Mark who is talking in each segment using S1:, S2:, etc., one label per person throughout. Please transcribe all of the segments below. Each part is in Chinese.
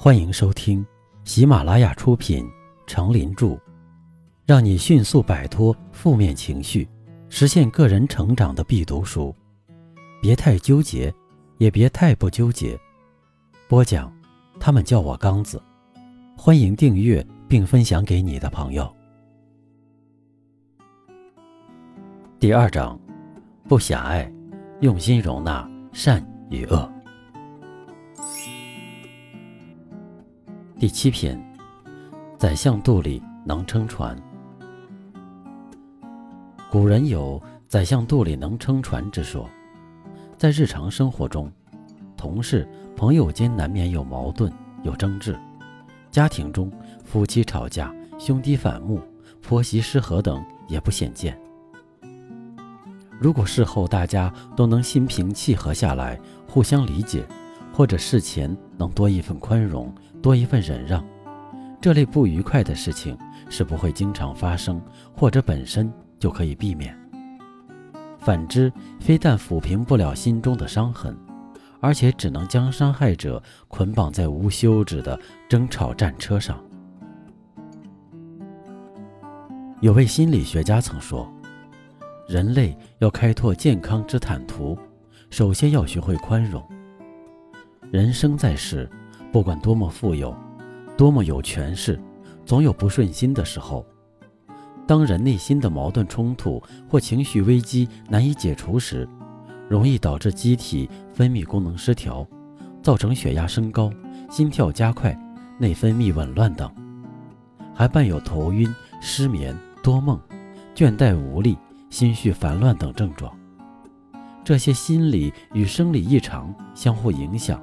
S1: 欢迎收听喜马拉雅出品《成林著》，让你迅速摆脱负面情绪，实现个人成长的必读书。别太纠结，也别太不纠结。播讲，他们叫我刚子。欢迎订阅并分享给你的朋友。第二章，不狭隘，用心容纳善与恶。第七篇，宰相肚里能撑船。古人有“宰相肚里能撑船”之说，在日常生活中，同事、朋友间难免有矛盾、有争执；家庭中，夫妻吵架、兄弟反目、婆媳失和等也不鲜见。如果事后大家都能心平气和下来，互相理解，或者事前能多一份宽容。多一份忍让，这类不愉快的事情是不会经常发生，或者本身就可以避免。反之，非但抚平不了心中的伤痕，而且只能将伤害者捆绑在无休止的争吵战车上。有位心理学家曾说：“人类要开拓健康之坦途，首先要学会宽容。人生在世。”不管多么富有，多么有权势，总有不顺心的时候。当人内心的矛盾冲突或情绪危机难以解除时，容易导致机体分泌功能失调，造成血压升高、心跳加快、内分泌紊乱等，还伴有头晕、失眠、多梦、倦怠无力、心绪烦乱等症状。这些心理与生理异常相互影响。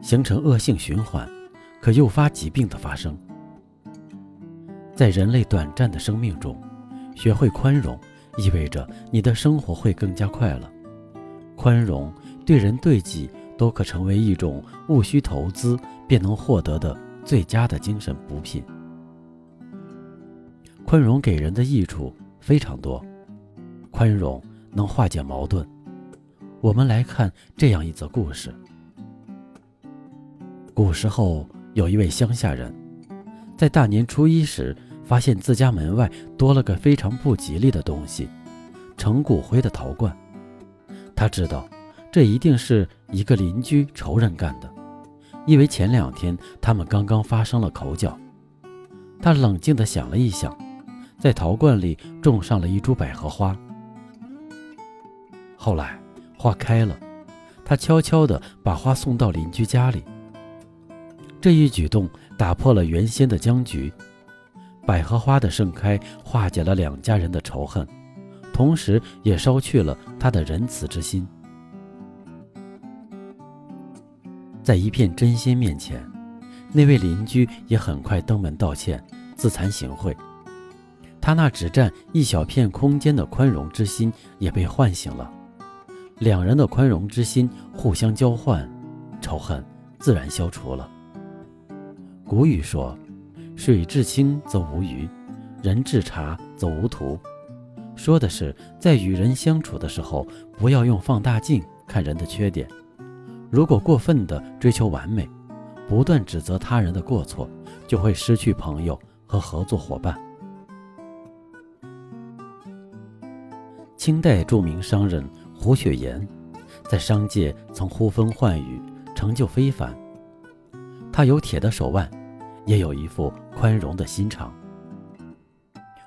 S1: 形成恶性循环，可诱发疾病的发生。在人类短暂的生命中，学会宽容，意味着你的生活会更加快乐。宽容对人对己都可成为一种无需投资便能获得的最佳的精神补品。宽容给人的益处非常多，宽容能化解矛盾。我们来看这样一则故事。古时候有一位乡下人，在大年初一时，发现自家门外多了个非常不吉利的东西——盛骨灰的陶罐。他知道，这一定是一个邻居仇人干的，因为前两天他们刚刚发生了口角。他冷静地想了一想，在陶罐里种上了一株百合花。后来花开了，他悄悄地把花送到邻居家里。这一举动打破了原先的僵局，百合花的盛开化解了两家人的仇恨，同时也烧去了他的仁慈之心。在一片真心面前，那位邻居也很快登门道歉，自惭形秽。他那只占一小片空间的宽容之心也被唤醒了，两人的宽容之心互相交换，仇恨自然消除了。古语说：“水至清则无鱼，人至察则无徒。”说的是在与人相处的时候，不要用放大镜看人的缺点。如果过分的追求完美，不断指责他人的过错，就会失去朋友和合作伙伴。清代著名商人胡雪岩，在商界曾呼风唤雨，成就非凡。他有铁的手腕。也有一副宽容的心肠。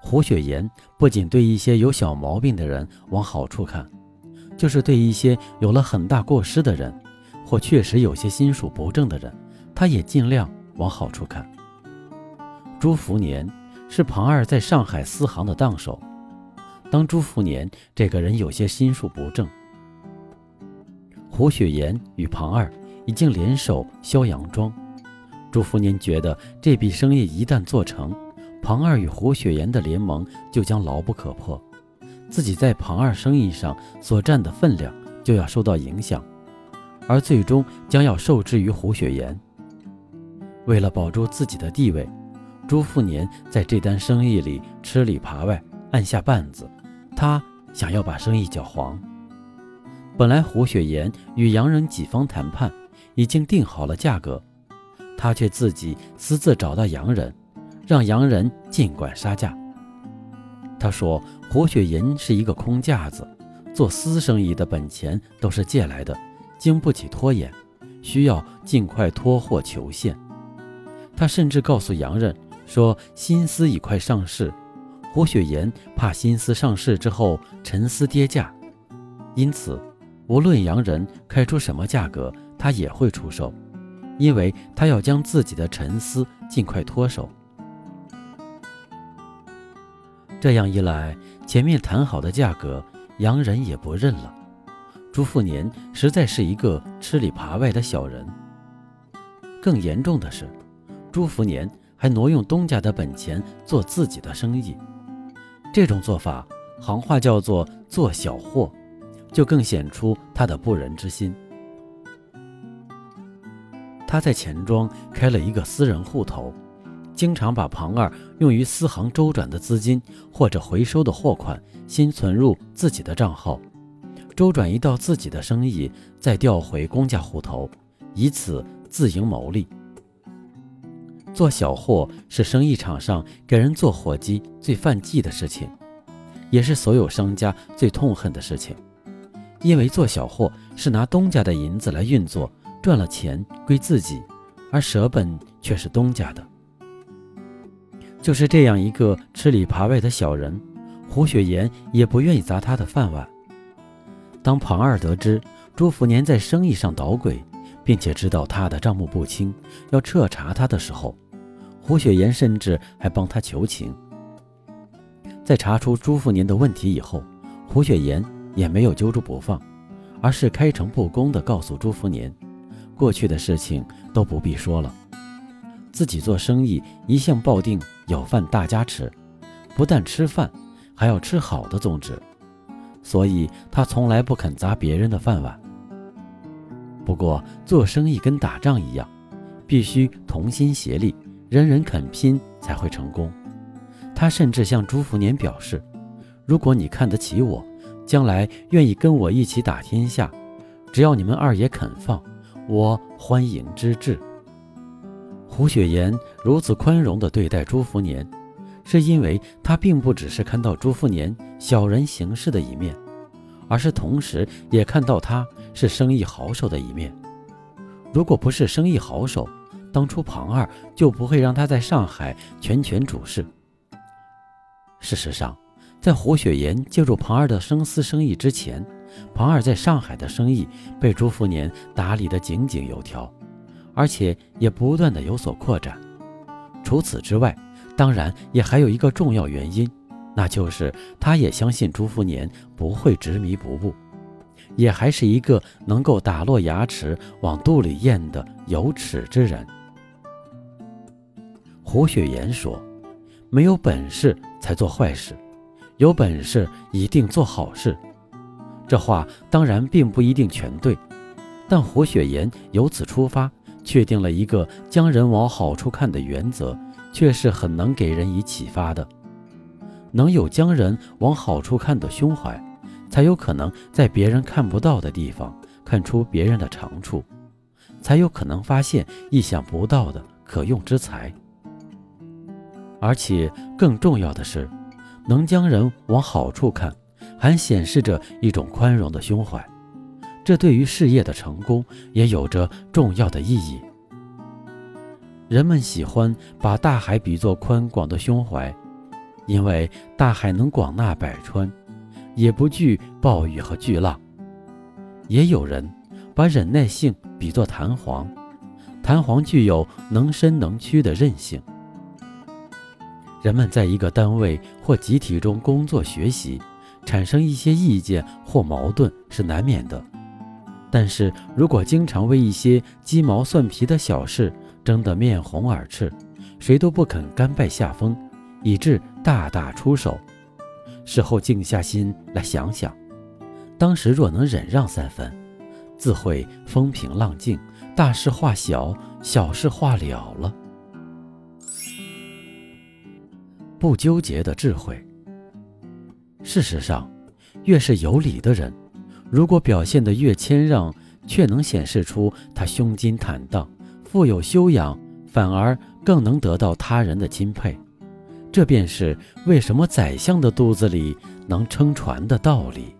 S1: 胡雪岩不仅对一些有小毛病的人往好处看，就是对一些有了很大过失的人，或确实有些心术不正的人，他也尽量往好处看。朱福年是庞二在上海私行的当手，当朱福年这个人有些心术不正，胡雪岩与庞二已经联手萧阳庄。朱福年觉得这笔生意一旦做成，庞二与胡雪岩的联盟就将牢不可破，自己在庞二生意上所占的分量就要受到影响，而最终将要受制于胡雪岩。为了保住自己的地位，朱福年在这单生意里吃里扒外，按下绊子，他想要把生意搅黄。本来胡雪岩与洋人几方谈判，已经定好了价格。他却自己私自找到洋人，让洋人尽管杀价。他说：“胡雪岩是一个空架子，做私生意的本钱都是借来的，经不起拖延，需要尽快脱货求现。”他甚至告诉洋人说：“新丝已快上市，胡雪岩怕新丝上市之后陈丝跌价，因此无论洋人开出什么价格，他也会出售，因为他要将自己的沉思尽快脱手。”这样一来，前面谈好的价格，洋人也不认了。朱富年实在是一个吃里扒外的小人。更严重的是，朱福年还挪用东家的本钱做自己的生意，这种做法，行话叫做做小货，就更显出他的不仁之心。他在钱庄开了一个私人户头。经常把庞二用于私行周转的资金或者回收的货款，先存入自己的账号，周转一到自己的生意，再调回公家户头，以此自营牟利。做小货是生意场上给人做伙计最犯忌的事情，也是所有商家最痛恨的事情，因为做小货是拿东家的银子来运作，赚了钱归自己，而舍本却是东家的。就是这样一个吃里扒外的小人，胡雪岩也不愿意砸他的饭碗。当庞二得知朱福年在生意上捣鬼，并且知道他的账目不清，要彻查他的时候，胡雪岩甚至还帮他求情。在查出朱福年的问题以后，胡雪岩也没有揪住不放，而是开诚布公地告诉朱福年，过去的事情都不必说了。自己做生意一向抱定有饭大家吃，不但吃饭，还要吃好的宗旨，所以他从来不肯砸别人的饭碗。不过做生意跟打仗一样，必须同心协力，人人肯拼才会成功。他甚至向朱福年表示，如果你看得起我，将来愿意跟我一起打天下，只要你们二爷肯放，我欢迎之至。胡雪岩如此宽容地对待朱福年，是因为他并不只是看到朱福年小人行事的一面，而是同时也看到他是生意好手的一面。如果不是生意好手，当初庞二就不会让他在上海全权主事。事实上，在胡雪岩介入庞二的生丝生意之前，庞二在上海的生意被朱福年打理得井井有条。而且也不断的有所扩展。除此之外，当然也还有一个重要原因，那就是他也相信朱福年不会执迷不悟，也还是一个能够打落牙齿往肚里咽的有耻之人。胡雪岩说：“没有本事才做坏事，有本事一定做好事。”这话当然并不一定全对，但胡雪岩由此出发。确定了一个将人往好处看的原则，却是很能给人以启发的。能有将人往好处看的胸怀，才有可能在别人看不到的地方看出别人的长处，才有可能发现意想不到的可用之才。而且更重要的是，能将人往好处看，还显示着一种宽容的胸怀。这对于事业的成功也有着重要的意义。人们喜欢把大海比作宽广的胸怀，因为大海能广纳百川，也不惧暴雨和巨浪。也有人把忍耐性比作弹簧，弹簧具有能伸能屈的韧性。人们在一个单位或集体中工作学习，产生一些意见或矛盾是难免的。但是如果经常为一些鸡毛蒜皮的小事争得面红耳赤，谁都不肯甘拜下风，以致大打出手。事后静下心来想想，当时若能忍让三分，自会风平浪静，大事化小，小事化了了。不纠结的智慧。事实上，越是有理的人。如果表现得越谦让，却能显示出他胸襟坦荡、富有修养、反而更能得到他人的钦佩。这便是为什么宰相的肚子里能撑船的道理。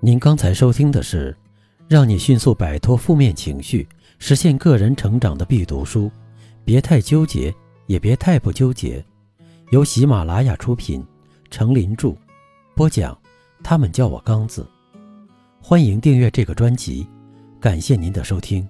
S1: 您刚才收听的是，让你迅速摆脱负面情绪，实现个人成长的必读书。别太纠结，也别太不纠结。由喜马拉雅出品，程林著，播讲。他们叫我刚子。欢迎订阅这个专辑，感谢您的收听。